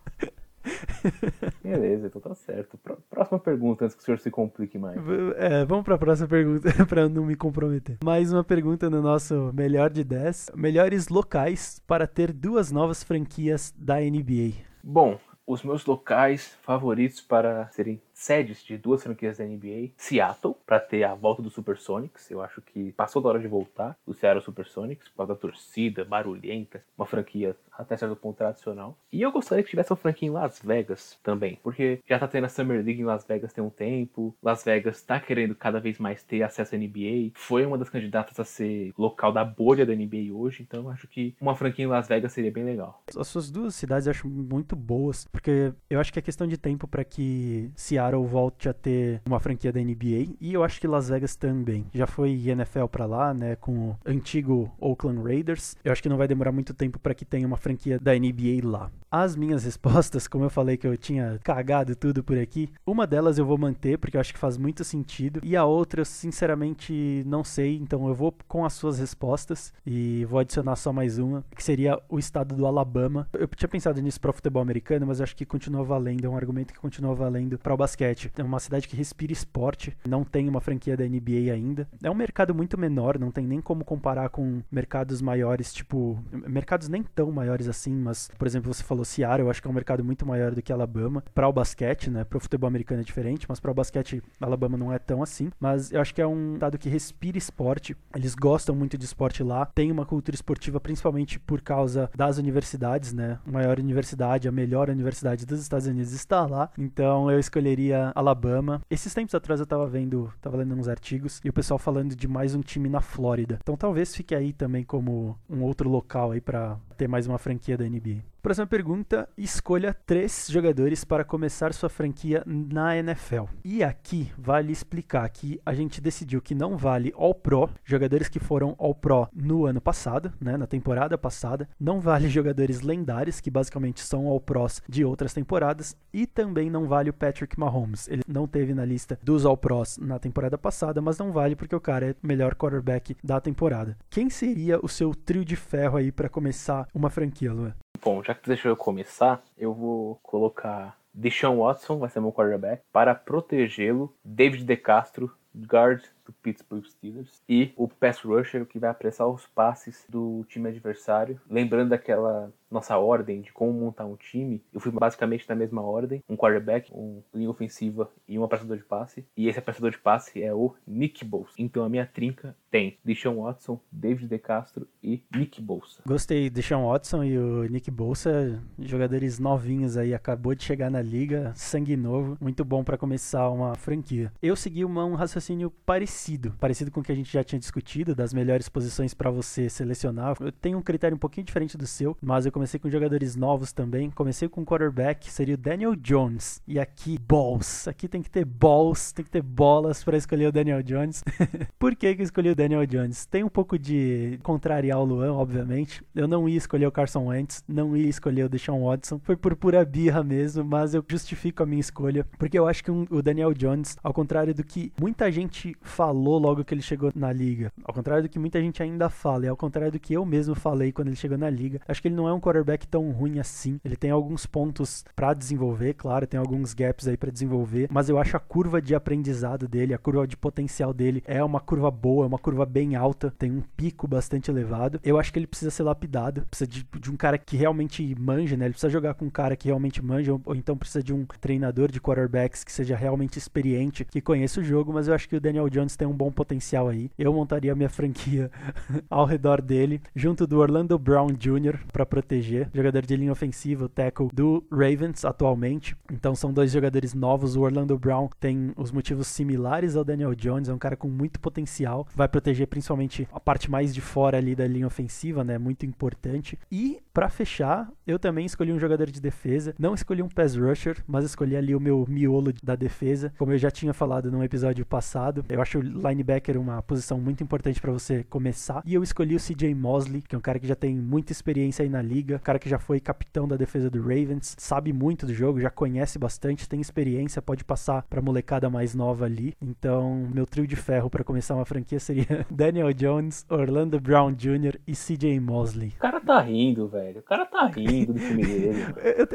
Beleza, então tá certo. Pró- Próxima pergunta, antes que o senhor se complique mais. É, vamos pra próxima pergunta, pra não me comprometer. Mais uma pergunta no nosso melhor de 10. Melhores locais para ter duas novas franquias da NBA. Bom, os meus locais favoritos para serem sedes de duas franquias da NBA, Seattle, para ter a volta do Supersonics. Eu acho que passou da hora de voltar o Seattle Supersonics, por causa da torcida, barulhenta, uma franquia até certo ponto tradicional. E eu gostaria que tivesse uma franquia em Las Vegas também, porque já tá tendo a Summer League em Las Vegas tem um tempo. Las Vegas tá querendo cada vez mais ter acesso à NBA. Foi uma das candidatas a ser local da bolha da NBA hoje, então acho que uma franquia em Las Vegas seria bem legal. As suas duas cidades eu acho muito boas, porque eu acho que é questão de tempo para que Seattle volte a ter uma franquia da NBA e eu acho que Las Vegas também. Já foi NFL para lá, né, com o antigo Oakland Raiders. Eu acho que não vai demorar muito tempo para que tenha uma franquia da NBA lá. As minhas respostas, como eu falei que eu tinha cagado tudo por aqui, uma delas eu vou manter porque eu acho que faz muito sentido e a outra eu sinceramente não sei, então eu vou com as suas respostas e vou adicionar só mais uma, que seria o estado do Alabama. Eu tinha pensado nisso para futebol americano, mas acho que continua valendo, é um argumento que continua valendo para o basquete. É uma cidade que respira esporte, não tem uma franquia da NBA ainda. É um mercado muito menor, não tem nem como comparar com mercados maiores, tipo, mercados nem tão maiores assim, mas por exemplo, você falou Seattle, eu acho que é um mercado muito maior do que Alabama para o basquete, né? Para o futebol americano é diferente, mas para o basquete Alabama não é tão assim, mas eu acho que é um estado que respira esporte. Eles gostam muito de esporte lá, tem uma cultura esportiva principalmente por causa das universidades, né? A maior universidade, a melhor universidade dos Estados Unidos está lá. Então eu escolheria Alabama. Esses tempos atrás eu tava vendo, tava lendo uns artigos e o pessoal falando de mais um time na Flórida. Então talvez fique aí também como um outro local aí para ter mais uma franquia da NBA. Próxima pergunta: escolha três jogadores para começar sua franquia na NFL. E aqui vale explicar que a gente decidiu que não vale All Pro, jogadores que foram All Pro no ano passado, né, na temporada passada. Não vale jogadores lendários, que basicamente são All Pros de outras temporadas. E também não vale o Patrick Mahomes. Ele não teve na lista dos All Pros na temporada passada, mas não vale porque o cara é o melhor quarterback da temporada. Quem seria o seu trio de ferro aí para começar uma franquia, Luan? Bom, já que deixa eu começar, eu vou colocar Deshaun Watson, vai ser meu quarterback, para protegê-lo, David De Castro, guard do Pittsburgh Steelers, e o pass rusher que vai apressar os passes do time adversário. Lembrando daquela nossa ordem de como montar um time, eu fui basicamente na mesma ordem, um quarterback, um linha ofensiva e um apressador de passe, e esse apressador de passe é o Nick Bosa. Então a minha trinca tem Deshaun Watson, David De Castro e Nick Bosa. Gostei de Sean Watson e o Nick Bolsa, jogadores novinhos aí, acabou de chegar na liga, sangue novo, muito bom para começar uma franquia. Eu segui uma, um raciocínio parecido, parecido com o que a gente já tinha discutido, das melhores posições para você selecionar. Eu tenho um critério um pouquinho diferente do seu, mas eu comecei com jogadores novos também. Comecei com um quarterback, seria o Daniel Jones. E aqui, balls. Aqui tem que ter balls, tem que ter bolas para escolher o Daniel Jones. Por que, que eu escolhi o Daniel Jones? Tem um pouco de contrariar o Luan, obviamente. Eu não ia escolher o Carson Wentz, não ia escolher o Deshaun Watson. Foi por pura birra mesmo, mas eu justifico a minha escolha. Porque eu acho que um- o Daniel Jones, ao contrário do que muita gente falou logo que ele chegou na liga, ao contrário do que muita gente ainda fala, e ao contrário do que eu mesmo falei quando ele chegou na liga, acho que ele não é um quarterback tão ruim assim. Ele tem alguns pontos pra desenvolver, claro, tem alguns gaps aí pra desenvolver, mas eu acho a curva de aprendizado dele, a curva de potencial dele é uma curva boa, é uma curva bem alta, tem um pico bastante elevado. Eu acho que ele precisa ser lapidado, precisa de, de um cara que realmente manja, né? Ele precisa jogar com um cara que realmente manja, ou, ou então precisa de um treinador de quarterbacks que seja realmente experiente, que conheça o jogo, mas eu acho que o Daniel Jones tem um bom potencial aí. Eu montaria minha franquia ao redor dele, junto do Orlando Brown Jr. pra proteger, jogador de linha ofensiva, tackle do Ravens atualmente. Então são dois jogadores novos. O Orlando Brown tem os motivos similares ao Daniel Jones, é um cara com muito potencial, vai proteger principalmente a parte mais de fora ali da linha ofensiva, né? Muito importante. E pra fechar, eu também escolhi um jogador de defesa, não escolhi um pass rusher, mas escolhi ali o meu miolo da defesa, como eu já tinha falado no episódio passado. Eu acho linebacker uma posição muito importante pra você começar. E eu escolhi o CJ Mosley, que é um cara que já tem muita experiência aí na liga, liga, cara que já foi capitão da defesa do Ravens, sabe muito do jogo, já conhece bastante, tem experiência, pode passar pra molecada mais nova ali. Então, meu trio de ferro pra começar uma franquia seria Daniel Jones, Orlando Brown Jr. e CJ Mosley. O cara tá rindo, velho. O cara tá rindo do time dele. Eu,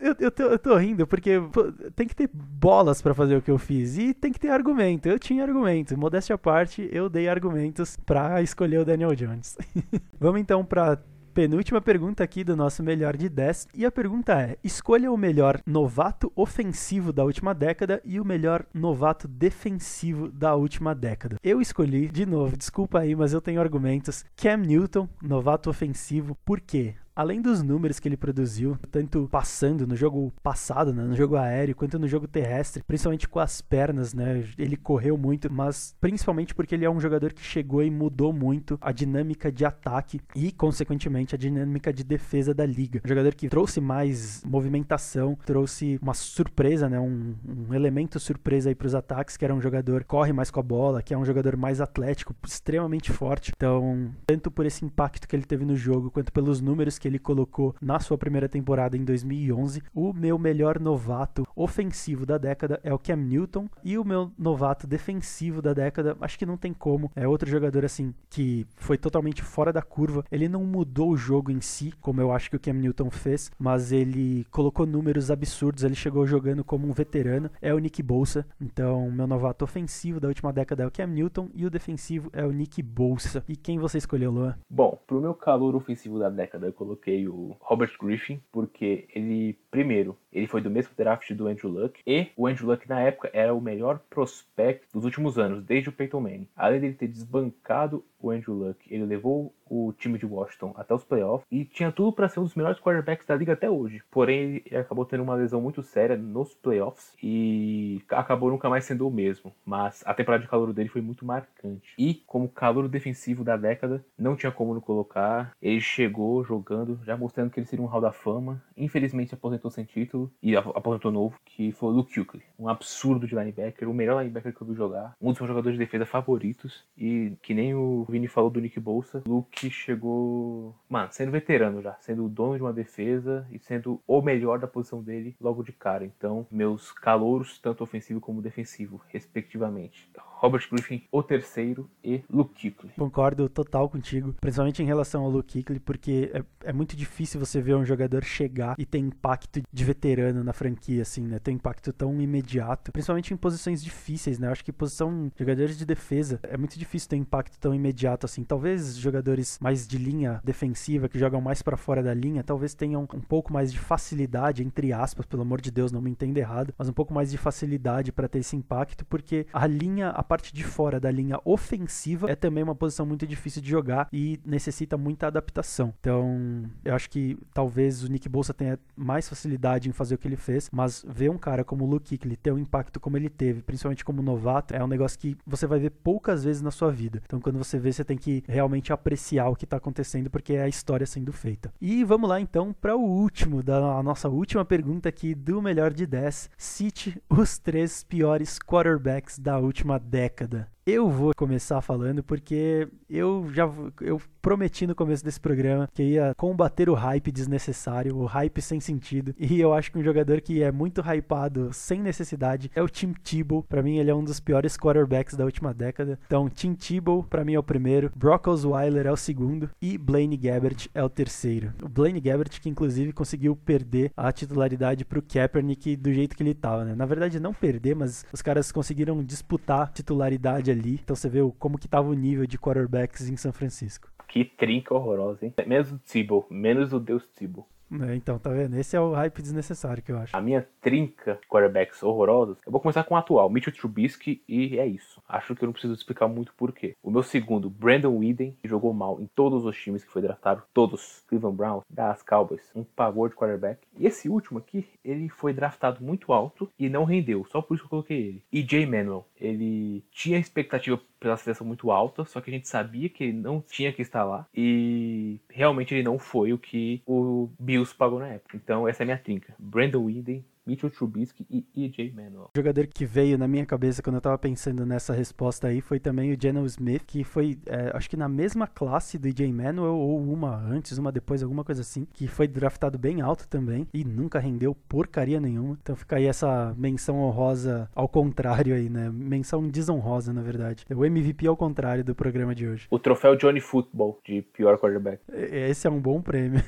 eu, eu, tô, eu tô rindo porque pô, tem que ter bolas pra fazer o que eu fiz e tem que ter argumento. Eu tinha argumento. Modéstia à parte, eu dei argumentos pra escolher o Daniel Jones. Vamos então pra penúltima pergunta aqui do nosso melhor de 10. E a pergunta é: escolha o melhor novato ofensivo da última década e o melhor novato defensivo da última década. Eu escolhi, de novo, desculpa aí, mas eu tenho argumentos. Cam Newton, novato ofensivo. Por quê? Além dos números que ele produziu, tanto passando no jogo passado, né, no jogo aéreo, quanto no jogo terrestre, principalmente com as pernas, né? Ele correu muito, mas principalmente porque ele é um jogador que chegou e mudou muito a dinâmica de ataque e, consequentemente, a dinâmica de defesa da liga. Um jogador que trouxe mais movimentação, trouxe uma surpresa, né? Um, um elemento surpresa aí para os ataques, que era um jogador que corre mais com a bola, que é um jogador mais atlético, extremamente forte. Então, tanto por esse impacto que ele teve no jogo, quanto pelos números que ele colocou na sua primeira temporada em 2011. O meu melhor novato ofensivo da década é o Cam Newton e o meu novato defensivo da década, acho que não tem como. É outro jogador assim que foi totalmente fora da curva. Ele não mudou o jogo em si, como eu acho que o Cam Newton fez, mas ele colocou números absurdos. Ele chegou jogando como um veterano. É o Nick Bolsa. Então, meu novato ofensivo da última década é o Cam Newton e o defensivo é o Nick Bolsa. E quem você escolheu, Luan? Bom, pro meu calor ofensivo da década, eu coloquei o Robert Griffin, porque ele, primeiro, ele foi do mesmo draft do Andrew Luck, e o Andrew Luck na época era o melhor prospect dos últimos anos, desde o Peyton Manning. Além dele ter desbancado o Andrew Luck, ele levou o time de Washington até os playoffs e tinha tudo para ser um dos melhores quarterbacks da liga até hoje. Porém, ele acabou tendo uma lesão muito séria nos playoffs e acabou nunca mais sendo o mesmo. Mas a temporada de calor dele foi muito marcante. E como calor defensivo da década, não tinha como não colocar. Ele chegou jogando, já mostrando que ele seria um hall da fama. Infelizmente aposentou sem título e ap- aposentou novo, que foi o Luke Kuechly. Um absurdo de linebacker, o melhor linebacker que eu vi jogar, um dos meus jogadores de defesa favoritos e que nem o Vini falou do Nick Bolsa, Luke chegou, mano, sendo veterano já, sendo o dono de uma defesa e sendo o melhor da posição dele logo de cara. Então, meus calouros, tanto ofensivo como defensivo, respectivamente. Robert Griffin, o terceiro, e Luke Kuechly. Concordo total contigo, principalmente em relação ao Luke Kuechly, porque é, é muito difícil você ver um jogador chegar e ter impacto de veterano na franquia, assim, né? Ter impacto tão imediato, principalmente em posições difíceis, né? Eu acho que posição jogadores de defesa é muito difícil ter impacto tão imediato assim. Talvez jogadores mais de linha defensiva, que jogam mais pra fora da linha, talvez tenham um pouco mais de facilidade, entre aspas, pelo amor de Deus, não me entenda errado, mas um pouco mais de facilidade pra ter esse impacto, porque a linha, a parte de fora da linha ofensiva é também uma posição muito difícil de jogar e necessita muita adaptação. Então, eu acho que talvez o Nick Bolsa tenha mais facilidade em fazer o que ele fez, mas ver um cara como o Luke Kuechly ter um impacto como ele teve, principalmente como novato, é um negócio que você vai ver poucas vezes na sua vida. Então, quando você vê, você tem que realmente apreciar o que tá acontecendo, porque é a história sendo feita. E vamos lá então para o último, da nossa última pergunta aqui do melhor de 10. Cite os três piores quarterbacks da última década. Eu vou começar falando porque eu já eu prometi no começo desse programa que ia combater o hype desnecessário, o hype sem sentido. E eu acho que um jogador que é muito hypado sem necessidade é o Tim Tebow. Para mim ele é um dos piores quarterbacks da última década. Então Tim Tebow para mim é o primeiro, Brock Osweiler é o segundo e Blaine Gabbert é o terceiro. O Blaine Gabbert que inclusive conseguiu perder a titularidade pro Kaepernick do jeito que ele tava, né? Na verdade não perder, mas os caras conseguiram disputar titularidade ali. Então você vê como que tava o nível de quarterbacks em São Francisco. Que trinca horrorosa, hein? Menos o Tebow, menos o Deus Tebow. É, então, tá vendo? Esse é o hype desnecessário que eu acho. A minha trinca de quarterbacks horrorosos, eu vou começar com o atual, Mitchell Trubisky, e é isso. Acho que eu não preciso explicar muito porquê. O meu segundo, Brandon Whedon, que jogou mal em todos os times que foi draftado, todos, Cleveland Browns, Dallas Cowboys, um pavor de quarterback. E esse último aqui, ele foi draftado muito alto e não rendeu, só por isso que eu coloquei ele. E Jay Manuel, ele tinha expectativa pela seleção muito alta, só que a gente sabia que ele não tinha que estar lá e realmente ele não foi o que o Bills pagou na época. Então essa é a minha trinca. Brandon Whedon, Mitchell Trubisky e EJ Manuel. O jogador que veio na minha cabeça quando eu tava pensando nessa resposta aí foi também o Geno Smith, que foi, é, acho que na mesma classe do EJ Manuel, ou uma antes, uma depois, alguma coisa assim, que foi draftado bem alto também e nunca rendeu porcaria nenhuma. Então fica aí essa menção honrosa ao contrário aí, né? Menção desonrosa, na verdade. O MVP ao contrário do programa de hoje. O troféu Johnny Football de pior quarterback. Esse é um bom prêmio.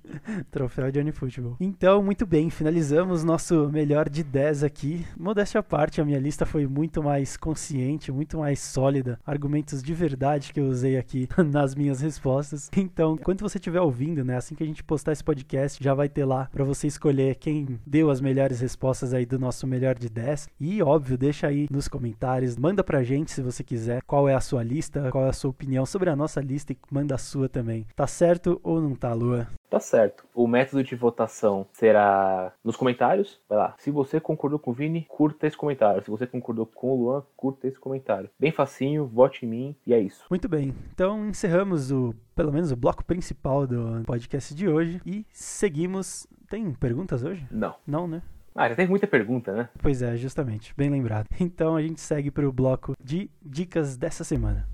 Troféu Johnny Football. Então, muito bem, finalizamos nosso melhor de 10 aqui. Modéstia à parte, a minha lista foi muito mais consciente, muito mais sólida. Argumentos de verdade que eu usei aqui nas minhas respostas. Então, enquanto você estiver ouvindo, né, assim que a gente postar esse podcast, já vai ter lá pra você escolher quem deu as melhores respostas aí do nosso melhor de 10. E, óbvio, deixa aí nos comentários, manda pra gente se você quiser qual é a sua lista, qual é a sua opinião sobre a nossa lista e manda a sua também. Tá certo ou não tá, Lua? Tá certo. O método de votação será nos comentários. Vai lá. Se você concordou com o Vini, curta esse comentário. Se você concordou com o Luan, curta esse comentário. Bem facinho, vote em mim e é isso. Muito bem, então encerramos o, pelo menos o bloco principal do podcast de hoje e seguimos. Tem perguntas hoje? Não. Não, né? Ah, já teve muita pergunta, né? Pois é, justamente, bem lembrado. Então a gente segue para o bloco de dicas dessa semana.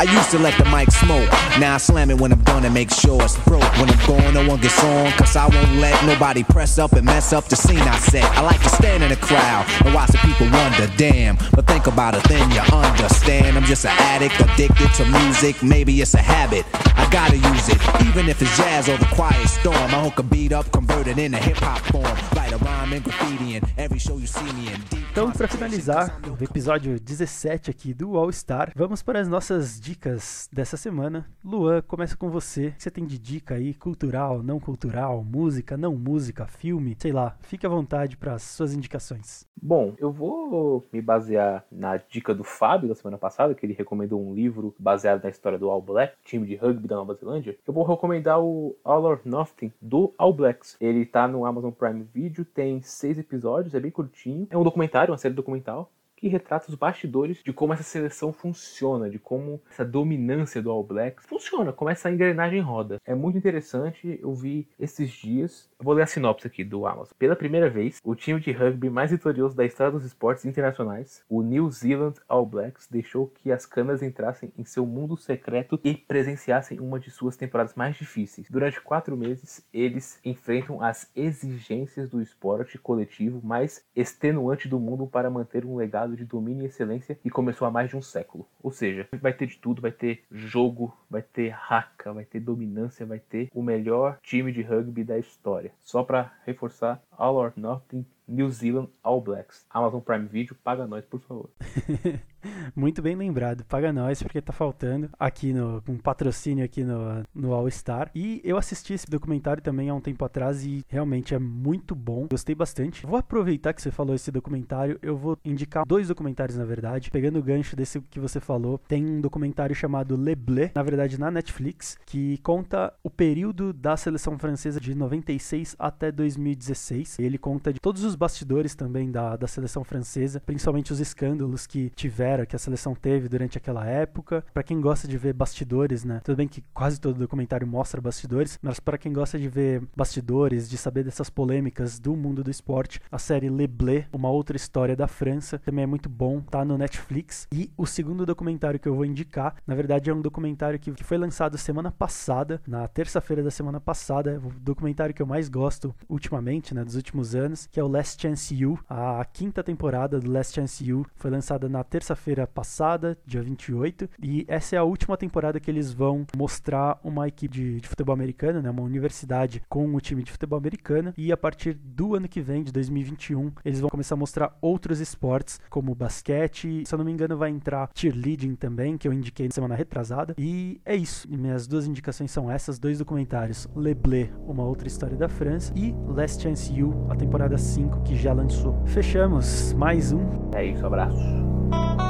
I used to let the mic smoke. Now I slam it when I'm done and make sure it's broke. When I'm gone, no one gets on. Cause I won't let nobody press up and mess up the scene I set. I like to stand in the crowd and watch the people wonder, damn. But think about it, then you understand. I'm just an addict, addicted to music. Maybe it's a habit. I gotta use it. Even if it's jazz or the quiet storm. I hook a beat up, convert it into hip hop form. Write a rhyme and graffiti in every show you see me in deep. Então, para finalizar o episódio 17 aqui do All Star, vamos para as nossas dicas dessa semana. Luan, começa com você. O que você tem de dica aí? Cultural, não cultural, música, não música, filme? Sei lá, fique à vontade para as suas indicações. Bom, eu vou me basear na dica do Fábio da semana passada, que ele recomendou um livro baseado na história do All Black, time de rugby da Nova Zelândia. Eu vou recomendar o All or Nothing do All Blacks. Ele tá no Amazon Prime Video, tem seis episódios, é bem curtinho. É um documentário, uma série documental. Que retrata os bastidores de como essa seleção funciona, de como essa dominância do All Blacks funciona, como essa engrenagem roda. É muito interessante, eu vi esses dias. Eu vou ler a sinopse aqui do Amazon. Pela primeira vez, o time de rugby mais vitorioso da história dos esportes internacionais, o New Zealand All Blacks, deixou que as câmeras entrassem em seu mundo secreto e presenciassem uma de suas temporadas mais difíceis. Durante quatro meses, eles enfrentam as exigências do esporte coletivo mais extenuante do mundo para manter um legado de domínio e excelência que começou há mais de um século. Ou seja, vai ter de tudo, vai ter jogo, vai ter raca, vai ter dominância, vai ter o melhor time de rugby da história. Só para reforçar, All or Nothing New Zealand All Blacks. Amazon Prime Video, paga nós, por favor. Muito bem lembrado, paga nós, porque tá faltando aqui no um patrocínio aqui no, no All Star. E eu assisti esse documentário também há um tempo atrás e realmente é muito bom. Gostei bastante. Vou aproveitar que você falou esse documentário, eu vou indicar dois documentários, na verdade. Pegando o gancho desse que você falou, tem um documentário chamado Le Bleu, na verdade na Netflix, que conta o período da seleção francesa de 96 até 2016. Ele conta de todos os bastidores também da, da seleção francesa, principalmente os escândalos que tiveram, que a seleção teve durante aquela época. Pra quem gosta de ver bastidores, né? Tudo bem que quase todo documentário mostra bastidores, mas pra quem gosta de ver bastidores, de saber dessas polêmicas do mundo do esporte, a série Le Bleu, uma outra história da França, também é muito bom, tá no Netflix. E o segundo documentário que eu vou indicar, na verdade é um documentário que, que foi lançado semana passada, na terça-feira da semana passada, é o documentário que eu mais gosto ultimamente, né, dos últimos anos, que é o Last Chance You. A quinta temporada do Last Chance You foi lançada na terça-feira passada, dia 28, e essa é a última temporada que eles vão mostrar uma equipe de, de futebol americano, né, uma universidade com o time de futebol americano, e a partir do ano que vem, de 2021, eles vão começar a mostrar outros esportes, como basquete, se eu não me engano vai entrar cheerleading também, que eu indiquei na semana retrasada, e é isso. E minhas duas indicações são essas, dois documentários, Le Bleu, uma outra história da França, e Last Chance You, a temporada 5 que já lançou. Fechamos mais um É isso, abraço.